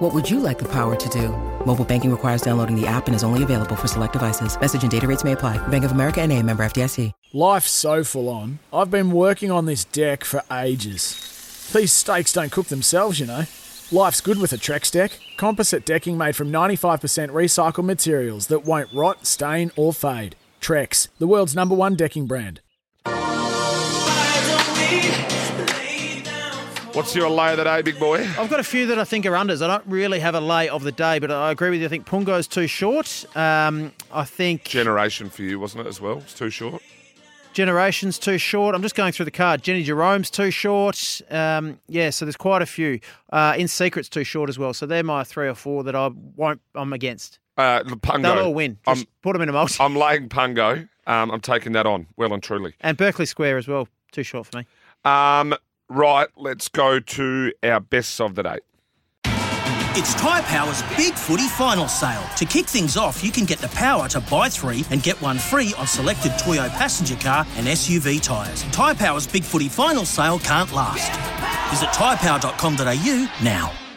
What would you like the power to do? Mobile banking requires downloading the app and is only available for select devices. Message and data rates may apply. Bank of America and a member FDIC. Life's so full on. I've been working on this deck for ages. These steaks don't cook themselves, you know. Life's good with a Trex deck. Composite decking made from 95% recycled materials that won't rot, stain, or fade. Trex, the world's number one decking brand. What's your lay of the day, big boy? I've got a few that I think are unders. I don't really have a lay of the day, but I agree with you. I think Pungo's too short. Um, I think Generation for you, wasn't it, as well? It's too short. Generation's too short. I'm just going through the card. Jenny Jerome's too short. Um, yeah, so there's quite a few. Uh, In Secret's too short as well. So they're my three or four that I won't. I'm against. Uh, the Pungo. They'll all win. Just I'm, put them in a multi. I'm laying Pungo. Um, I'm taking that on, well and truly. and Berkeley Square as well. Too short for me. Um, right, let's go to our bests of the day. It's Tyre Power's Big Footy Final Sale. To kick things off, you can get the power to buy three and get one free on selected Toyo passenger car and SUV tyres. Tyre Power's Big Footy Final Sale can't last. Visit tyrepower.com.au now.